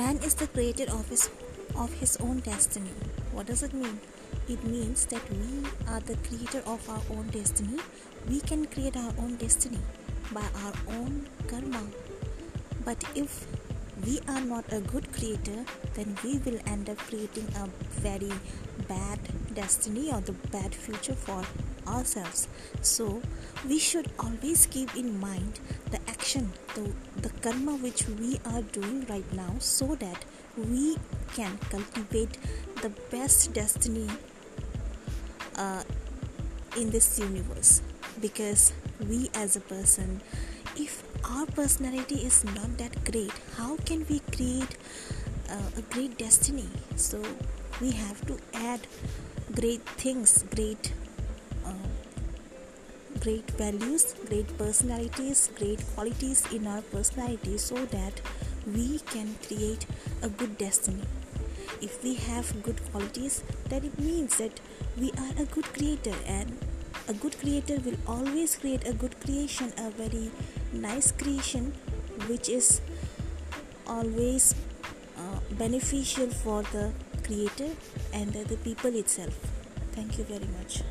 is the creator of his of his own destiny. What does it mean? It means that we are the creator of our own destiny. We can create our own destiny by our own karma. But if we are not a good creator, then we will end up creating a very bad destiny or the bad future for ourselves. So, we should always keep in mind the action, the, the karma which we are doing right now, so that we can cultivate the best destiny uh, in this universe. Because we, as a person, if our personality is not that great, how can we create uh, a great destiny? So, we have to add great things, great great values, great personalities, great qualities in our personality so that we can create a good destiny. If we have good qualities, then it means that we are a good creator, and a good creator will always create a good creation, a very nice creation, which is always uh, beneficial for the creator and the people itself. Thank you very much.